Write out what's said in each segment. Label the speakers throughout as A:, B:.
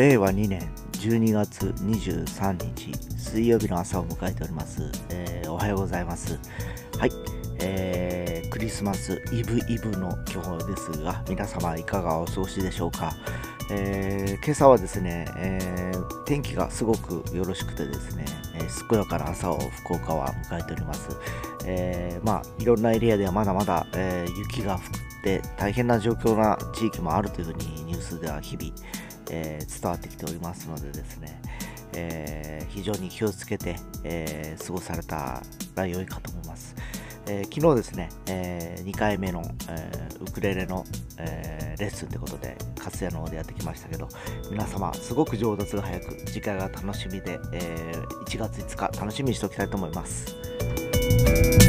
A: 令和2年12月23日水曜日の朝を迎えております、えーおはようございます。はい、えークリスマスイブイブの今日ですが皆様いかがお過ごしでしょうか、えー今朝はですね、えー天気がすごくよろしくてですね、えー健やかな朝を福岡は迎えております、えーまあいろんなエリアではまだまだ、えー雪が降って大変な状況な地域もあるというふうにニュースでは日々えー伝わってきておりますのでですね、えー非常に気をつけて、えー過ごされたら良いかと思います。えー昨日ですね、え2回目の、えーウクレレの、えレッスンということで、カスヤの方でやってきましたけど、皆様、すごく上達が早く、次回が楽しみで、え1月5日、楽しみにしておきたいと思います。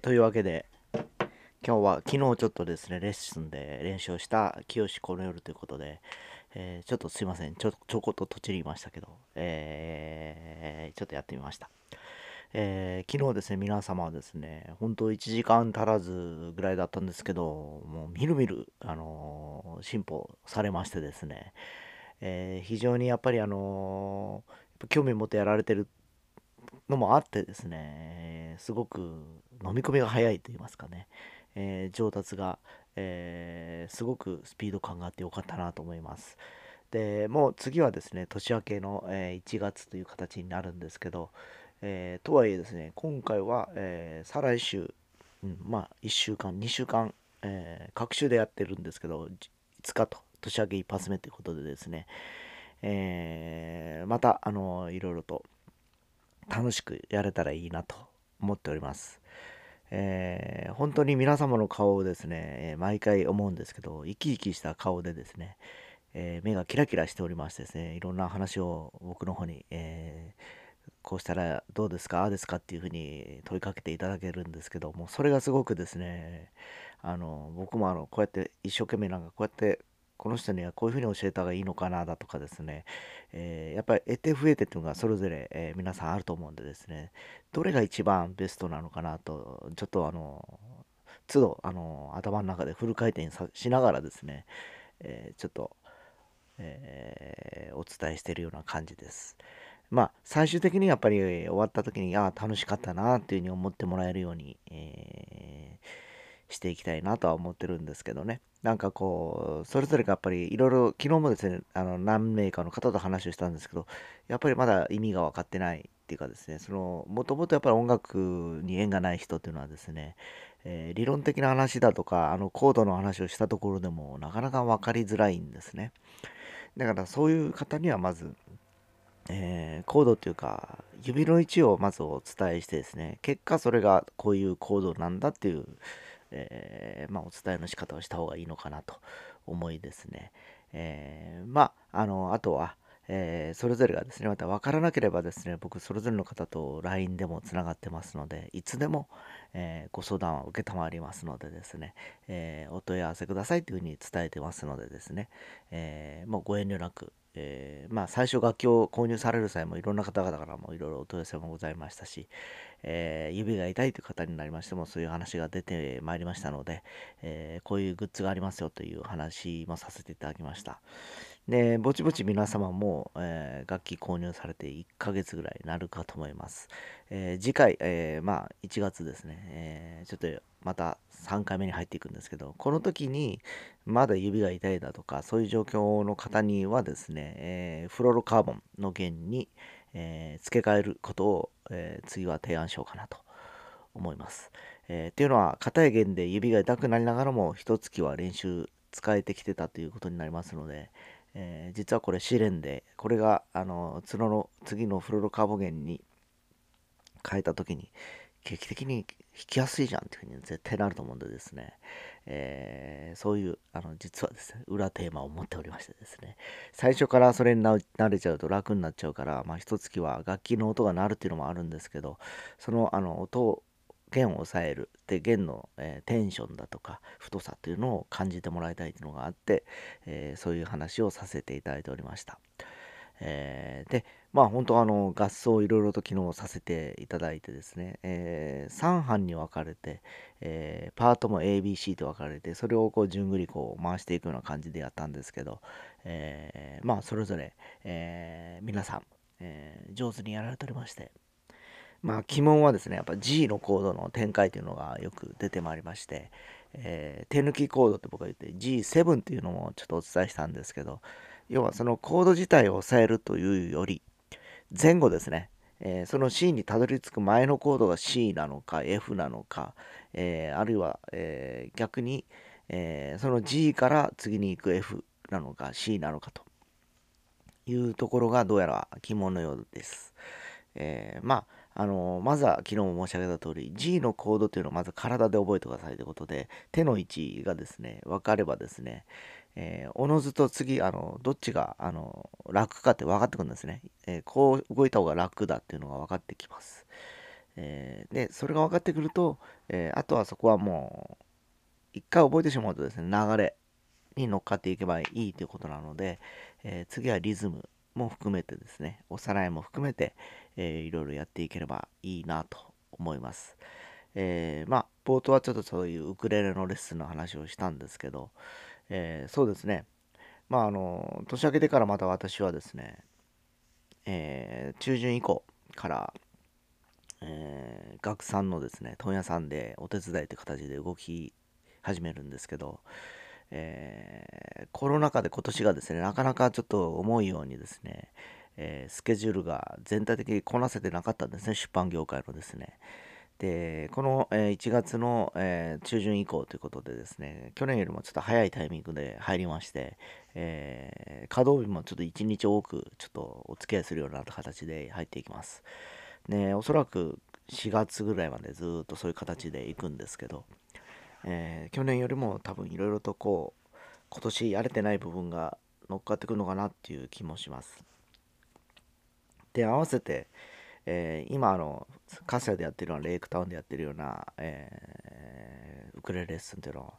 A: というわけで、今日は昨日ちょっとですね、レッスンで練習をした清この夜ということで、えーちょっとすいません、ちょちょこっととちりましたけど、えーちょっとやってみました。えー昨日ですね、皆様はですね、本当1時間足らずぐらいだったんですけど、もうみるみる、あのー進歩されましてですね、えー非常にやっぱりあの興味持ってやられてるのもあってですね、すごく飲み込みが早いと言いますかね、えー上達が、えーすごくスピード感があってよかったなと思います。でもう次はですね、年明けの、え1月という形になるんですけど、えーとはいえですね、今回は、えー再来週、うん、まあ1週間、2週間、えー各週でやってるんですけど、5日と年明け一発目ということでですね、えまた、あのいろいろと楽しくやれたらいいなと思っております。えー本当に皆様の顔をですね、毎回思うんですけど、生き生きした顔でですね、えー目がキラキラしておりましてですね、いろんな話を僕の方に、えーこうしたらどうですか、ああですかっていうふうに問いかけていただけるんですけども、それがすごくですね、あの僕もあのこうやって一生懸命なんかこうやってこの人にはこういうふうに教えた方がいいのかなだとかですね、えーやっぱり得て増えてっていうのがそれぞれ、えー皆さんあると思うんでですねどれが一番ベストなのかなとちょっとあの都度あの頭の中でフル回転さしながらですね、えーちょっと、えお伝えしてるような感じです。まあ最終的にやっぱり終わった時にああ楽しかったなっていうふうに思ってもらえるように、えしていきたいなとは思ってるんですけどね。なんかこう、それぞれがやっぱりいろいろ、昨日もですね、あの何名かの方と話をしたんですけど、やっぱりまだ意味が分かってないっていうかですね、その、もともとやっぱり音楽に縁がない人っていうのはですね、えー理論的な話だとか、あのコードの話をしたところでもなかなか分かりづらいんですね。だからそういう方にはまず、えーコードっていうか指の位置をまずお伝えしてですね結果それがこういうコードなんだっていう、えーまあ、お伝えの仕方をした方がいいのかなと思いですね、えーまああのあとは、えーそれぞれがですねまた分からなければですね僕それぞれの方と LINE でもつながってますのでいつでも、えーご相談は承りますのでですね、えーお問い合わせくださいというふうに伝えてますのでですね、えもうご遠慮なく、えまあ最初楽器を購入される際もいろんな方々からもいろいろお問い合わせもございましたし、えー指が痛いという方になりましてもそういう話が出てまいりましたので、えーこういうグッズがありますよという話もさせていただきました。で、ぼちぼち皆様も、えー、楽器購入されて1ヶ月ぐらいになるかと思います。え、次回、え、まあ1月ですね、えちょっとまた3回目に入っていくんですけど、この時にまだ指が痛いだとか、そういう状況の方にはですね、えフロロカーボンの弦に、ええ付け替えることを、え次は提案しようかなと思います。えー、っていうのは、硬い弦で指が痛くなりながらも、一月は練習使えてきてたということになりますので、えー、実はこれ試練で、これが、あの、角の次のフロロカーボ弦に変えた時に、劇的に弾きやすいじゃんっていうふうに絶対なると思うんでですね、えー、そういう、あの、実はですね、裏テーマを持っておりましてですね、最初からそれに慣れちゃうと楽になっちゃうから、まあ、一月は楽器の音が鳴るっていうのもあるんですけど、その、あの、音を弦を抑えるで弦の、えー、テンションだとか太さというのを感じてもらいたいというのがあって、えー、そういう話をさせていただいておりました。えー、でまあ本当あの合奏いろいろと機能させていただいてですね、えー、3班に分かれて、えー、パートも ABC と分かれてそれをこう順繰りこう回していくような感じでやったんですけど、えまあそれぞれ、え皆さん、え上手にやられておりましてまあ、鬼門はですね、やっぱ G のコードの展開というのがよく出てまいりまして、えー、手抜きコードって僕が言って G7 っていうのもちょっとお伝えしたんですけど、要はそのコード自体を抑えるというより、前後ですね、えー、その C にたどり着く前のコードが C なのか F なのか、えー、あるいは、えー、逆に、えその G から次に行く F なのか C なのかというところがどうやら疑問のようです。えまああのまずは昨日も申し上げた通り G のコードというのをまず体で覚えてくださいということで手の位置がですね分かればですねえー、おのずと次あのどっちがあの楽かって分かってくるんですね、えー、こう動いた方が楽だっていうのが分かってきます、えー、でそれが分かってくると、えあとはそこはもう一回覚えてしまうとですね流れに乗っかっていけばいいということなので、え次はリズムも含めてですねおさらいも含めて、えー、いろいろやっていければいいなと思います。え、まあ冒頭はちょっとそういうウクレレのレッスンの話をしたんですけど、えー、そうですねまああの年明けてからまた私はですね、えー、中旬以降から、えー、学さんのですね問屋さんでお手伝いという形で動き始めるんですけど、えー、コロナ禍で今年がですねなかなかちょっと思うようにですね、えー、スケジュールが全体的にこなせてなかったんですね、出版業界のですね。で、この、1月の、中旬以降ということでですね、去年よりもちょっと早いタイミングで入りまして、え稼働日もちょっと1日多くちょっとお付き合いするような形で入っていきます。で、おそらく4月ぐらいまでずっとそういう形で行くんですけど、え去年よりも多分いろいろとこう、今年やれてない部分が乗っかってくるのかなっていう気もします。で合わせて、えー、今あのカスヤでやってるようなレイクタウンでやってるような、えー、ウクレレレッスンっていうのを、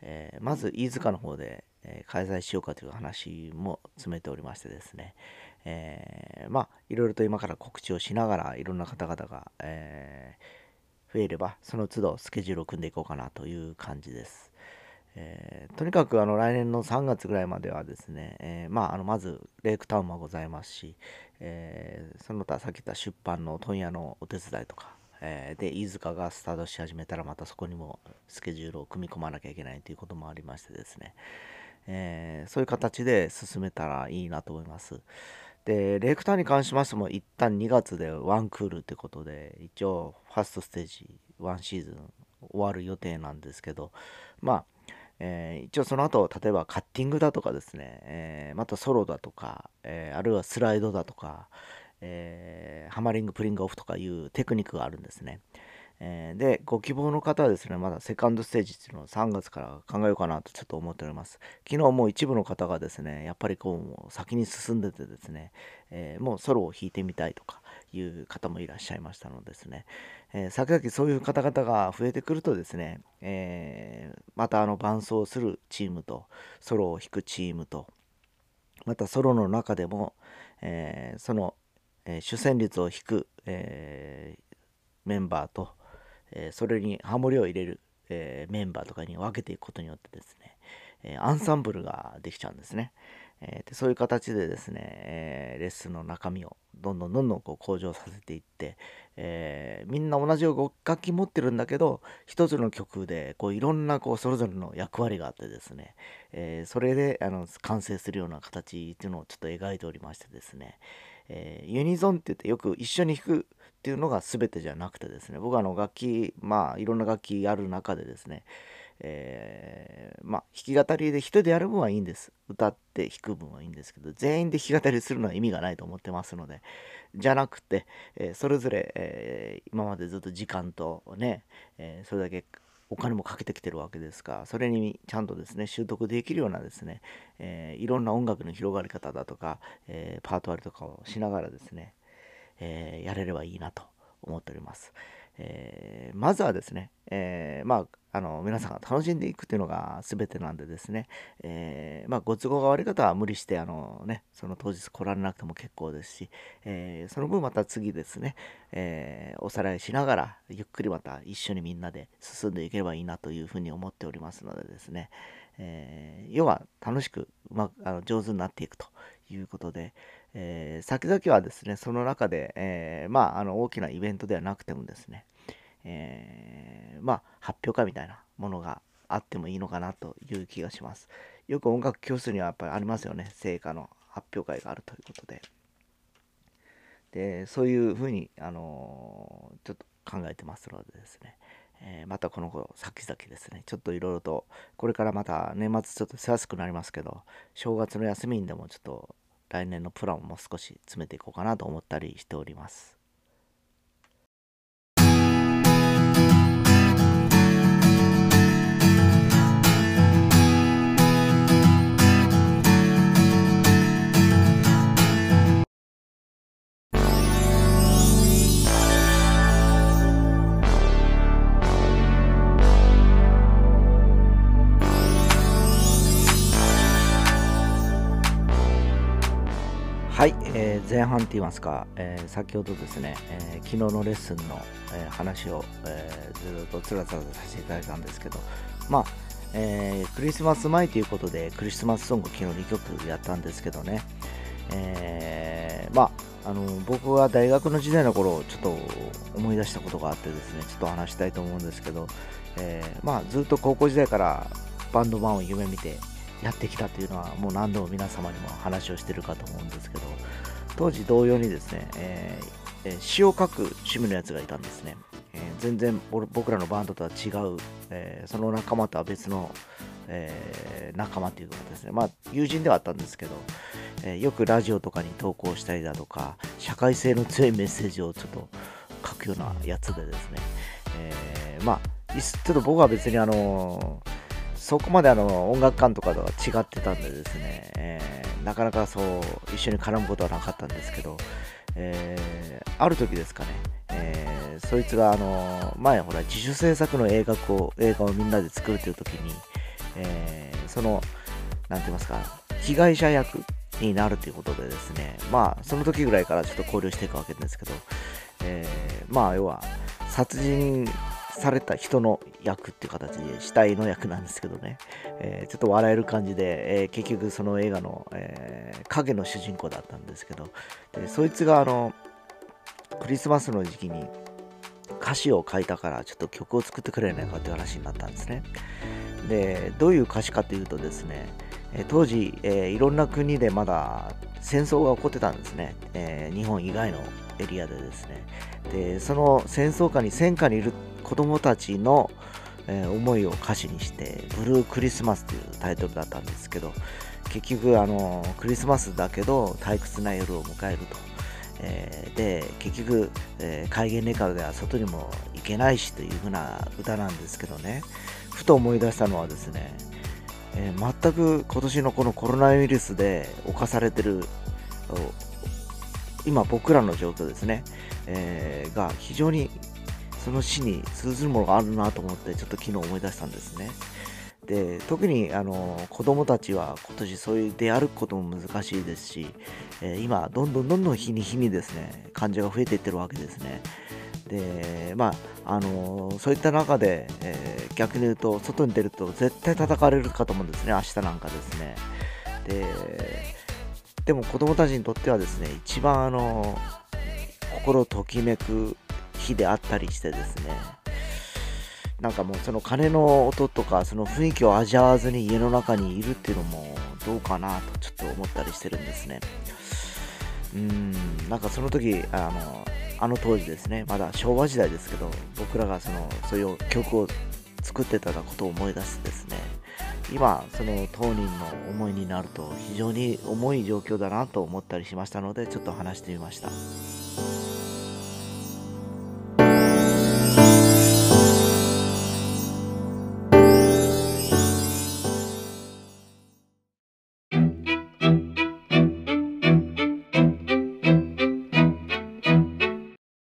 A: えー、まず飯塚の方で、え開催しようかという話も詰めておりましてですね、えまあいろいろと今から告知をしながらいろんな方々が、え増えればその都度スケジュールを組んでいこうかなという感じです。えー、とにかくあの来年の3月ぐらいまではですね、えー、まあ、あのまずレイクタウンもございますし、えー、その他さっき言った出版の問屋のお手伝いとか、えで飯塚がスタートし始めたらまたそこにもスケジュールを組み込まなきゃいけないということもありましてですね、えそういう形で進めたらいいなと思います。で、レイクタウンに関しましても一旦2月でワンクールということで一応ファーストステージワンシーズン終わる予定なんですけどまあえー、一応その後例えばカッティングだとかですね、えー、またソロだとか、えー、あるいはスライドだとか、えハマリングプリングオフとかいうテクニックがあるんですね。えで、ご希望の方はですね、まだセカンドステージっていうのを3月から考えようかなとちょっと思っております。昨日もう一部の方がですね、やっぱりこう、先に進んでてですね、えもうソロを弾いてみたいとかいう方もいらっしゃいましたのですね、えー、先々そういう方々が増えてくるとですね、えー、またあの伴奏するチームとソロを弾くチームとまたソロの中でも、えー、その、え主旋律を弾く、えメンバーと、えそれにハモリを入れる、えメンバーとかに分けていくことによってですね、えアンサンブルができちゃうんですね。えー、でそういう形でですね、えー、レッスンの中身をどんどんどんどんこう向上させていって、えー、みんな同じ楽器持ってるんだけど一つの曲でこういろんなこうそれぞれの役割があってですね、えそれであの完成するような形っていうのをちょっと描いておりましてですね、えユニゾンって言ってよく一緒に弾くっていうのが全てじゃなくてですね僕はあの楽器まあいろんな楽器ある中でですねえー、まあ弾き語りで人でやる分はいいんです歌って弾く分はいいんですけど全員で弾き語りするのは意味がないと思ってますのでじゃなくて、えー、それぞれ、えー、今までずっと時間とね、えそれだけお金もかけてきてるわけですからそれにちゃんとですね習得できるようなですね、えいろんな音楽の広がり方だとか、えパート割りとかをしながらですね、えやれればいいなと思っております。え、まずはですね、えー、まあ、あの皆さんが楽しんでいくというのが全てなんでですね、えー、まあ、ご都合が悪い方は無理してあの、ね、その当日来られなくても結構ですし、えその分また次ですね、えおさらいしながらゆっくりまた一緒にみんなで進んでいければいいなというふうに思っておりますのでですね、え要は楽しくまくあの上手になっていくということで、えー、先々はですね、その中で、えー、まあ、あの大きなイベントではなくてもですね、えー、まあ、発表会みたいなものがあってもいいのかなという気がします。よく音楽教室にはやっぱりありますよね、成果の発表会があるということで。で、そういうふうに、あのちょっと考えてますのでですね、えー、またこの子先々ですねちょっといろいろとこれからまた年末ちょっと忙しくなりますけど正月の休みにでもちょっと来年のプランも少し詰めていこうかなと思ったりしております。前半って言いますか、えー、先ほどですね、えー、昨日のレッスンの、え話を、えずっとつらつらとさせていただいたんですけど、まあ、えクリスマス前ということで、クリスマスソング昨日2曲やったんですけどね、えまあ、あの僕は大学の時代の頃ちょっと思い出したことがあってですね、ちょっと話したいと思うんですけど、えまあ、ずっと高校時代からバンドマンを夢見てやってきたというのはもう何度も皆様にも話をしてるかと思うんですけど当時同様にですね、えー、詩を書く趣味のやつがいたんですね、えー、全然僕らのバンドとは違う、えー、その仲間とは別の、え仲間というかですね。まあ友人ではあったんですけど、えよくラジオとかに投稿したりだとか社会性の強いメッセージをちょっと書くようなやつでですね、えまあちょっと僕は別にあのーそこまであの音楽館とかとは違ってたんでですね、えー、なかなかそう一緒に絡むことはなかったんですけど、えー、ある時ですかね、えー、そいつがあの前ほら自主制作の映画を映画をみんなで作るという時に、えその何て言いますか被害者役になるということでですね。まあその時ぐらいからちょっと交流していくわけですけど、えまあ要は殺人された人の役っていう形で死体の役なんですけどね、えー、ちょっと笑える感じで、えー、結局その映画の、えー、影の主人公だったんですけど。でそいつがあのクリスマスの時期に歌詞を書いたからちょっと曲を作ってくれないかっていう話になったんですね。でどういう歌詞かというとですね当時、えー、いろんな国でまだ戦争が起こってたんですね、えー、日本以外のエリアでですね。でその戦争下に戦火にいる子供たちの、えー、思いを歌詞にして「ブルークリスマス」というタイトルだったんですけど結局あのクリスマスだけど退屈な夜を迎えると、えー、で結局、えー、戒厳令からでは外にも行けないしという風な歌なんですけどね。ふと思い出したのはですね、えー、全く今年のこのコロナウイルスで侵されてる今僕らの状況ですね、えー、が非常にその死に通ずるものがあるなと思ってちょっと昨日思い出したんですね。で特にあの子供たちは今年そういう出歩くことも難しいですし、えー、今どんどんどんどん日に日にですね患者が増えていってるわけですね。でまああのそういった中で、えー、逆に言うと外に出ると絶対叩かれるかと思うんですね明日なんかですね。ででも子供たちにとってはですね一番あの心ときめく日であったりしてですね。なんかもうその鐘の音とかその雰囲気を味わわずに家の中にいるっていうのもどうかなとちょっと思ったりしてるんですね。うんなんかその時あのあの当時ですねまだ昭和時代ですけど僕らがそのそういう曲を作ってたことを思い出すですね。今その当人の思いになると非常に重い状況だなと思ったりしましたのでちょっと話してみました。